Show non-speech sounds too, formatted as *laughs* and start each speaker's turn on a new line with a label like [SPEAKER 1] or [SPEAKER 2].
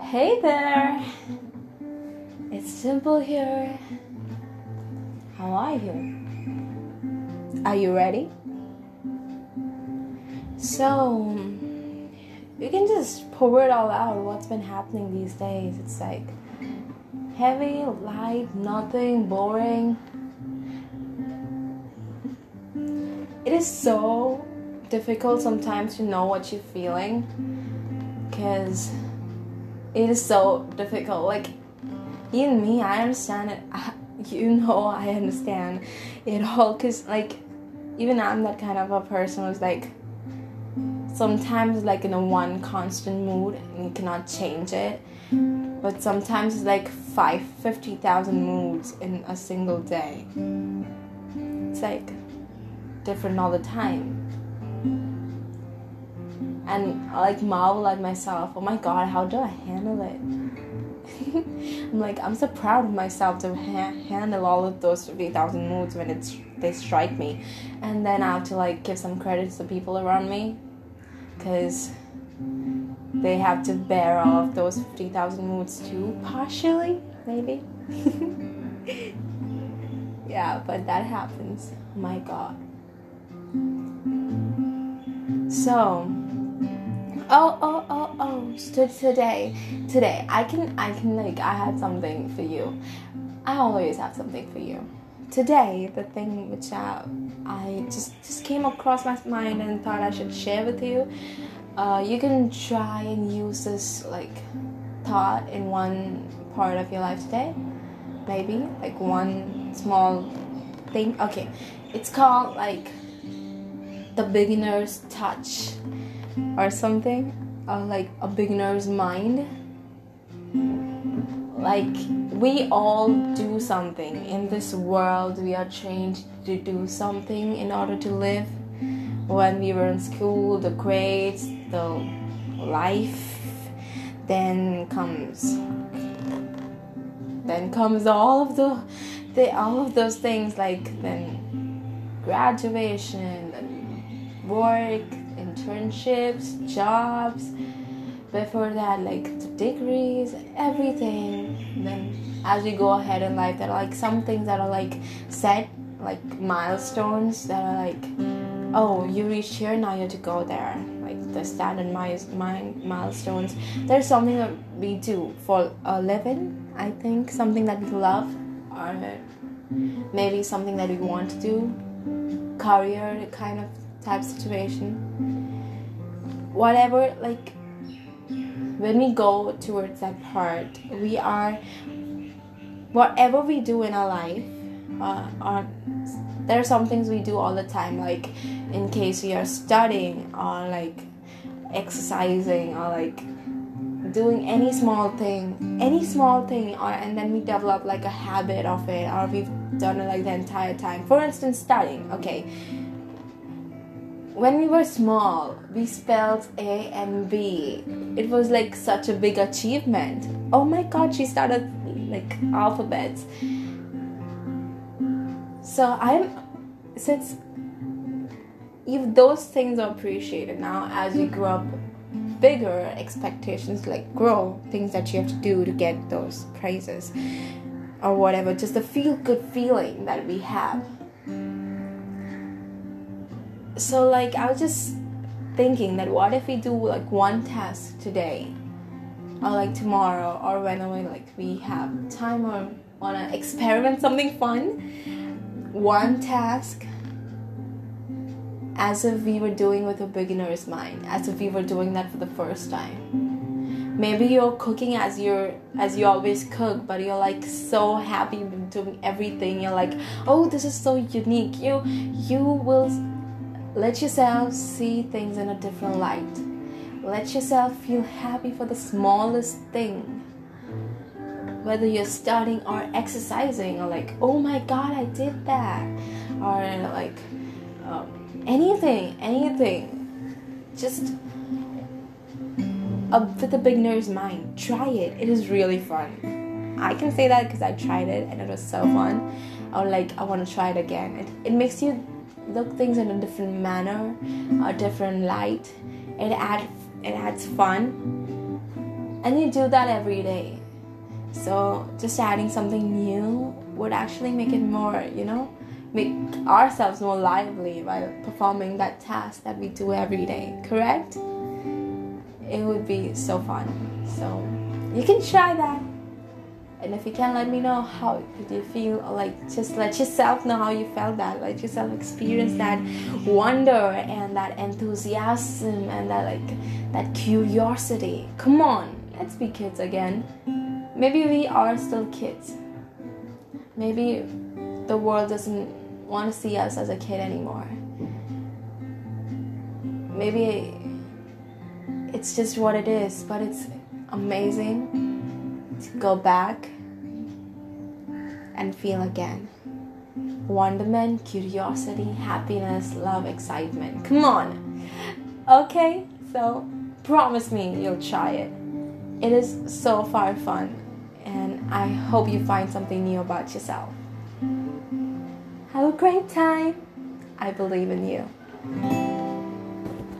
[SPEAKER 1] Hey there! It's Simple here. How are you? Are you ready? So, you can just pour it all out what's been happening these days. It's like heavy, light, nothing, boring. It is so difficult sometimes to know what you're feeling because it is so difficult. Like, even me, I understand it. *laughs* you know, I understand it all because, like, even I'm that kind of a person who's like sometimes like in a one constant mood and you cannot change it. But sometimes it's like five, five fifty thousand moods in a single day. It's like different all the time. And I like marvel at myself. Oh my god, how do I handle it? *laughs* I'm like, I'm so proud of myself to ha- handle all of those 50,000 moods when it's they strike me. And then I have to like give some credit to the people around me because they have to bear all of those 50,000 moods too, partially, maybe. *laughs* yeah, but that happens. Oh my god. So, oh oh oh oh so today today i can i can like i had something for you. I always have something for you. Today the thing which uh, i just just came across my mind and thought i should share with you. Uh, you can try and use this like thought in one part of your life today. Maybe like one small thing. Okay it's called like the beginner's touch or something or like a beginner's mind. Like we all do something. In this world we are trained to do something in order to live. When we were in school the grades the life then comes then comes all of the, the all of those things like then graduation work internships, jobs. Before that, like degrees, everything. Then as we go ahead in life, there are like some things that are like set, like milestones that are like, oh, you reached here, now you have to go there. Like the standard milestones. There's something that we do for a living. I think something that we love, or maybe something that we want to do, career kind of type situation. Whatever like when we go towards that part we are whatever we do in our life uh, are, there are some things we do all the time like in case we are studying or like exercising or like doing any small thing any small thing or and then we develop like a habit of it or we've done it like the entire time. For instance studying okay when we were small, we spelled A and B. It was like such a big achievement. Oh my god, she started like alphabets. So I'm since if those things are appreciated now as we grow up bigger expectations like grow things that you have to do to get those praises or whatever just the feel good feeling that we have so like I was just thinking that what if we do like one task today? Or like tomorrow? Or whenever like we have time or wanna experiment something fun? One task as if we were doing with a beginner's mind as if we were doing that for the first time. Maybe you're cooking as you're as you always cook but you're like so happy doing everything. You're like oh this is so unique. You you will let yourself see things in a different light. Let yourself feel happy for the smallest thing. Whether you're studying or exercising, or like, oh my god, I did that. Or like, um, anything, anything. Just uh, with a beginner's mind. Try it, it is really fun. I can say that because I tried it and it was so fun. I like, I want to try it again. It, it makes you look things in a different manner, a different light. It adds it adds fun, and you do that every day. So just adding something new would actually make it more, you know, make ourselves more lively by performing that task that we do every day. Correct? It would be so fun. So you can try that and if you can let me know how did you feel like just let yourself know how you felt that let yourself experience that wonder and that enthusiasm and that like that curiosity. Come on let's be kids again. Maybe we are still kids. Maybe the world doesn't want to see us as a kid anymore. Maybe it's just what it is but it's amazing to go back and feel again. Wonderment, curiosity, happiness, love, excitement. Come on. Okay, so promise me you'll try it. It is so far fun, and I hope you find something new about yourself. Have a great time. I believe in you.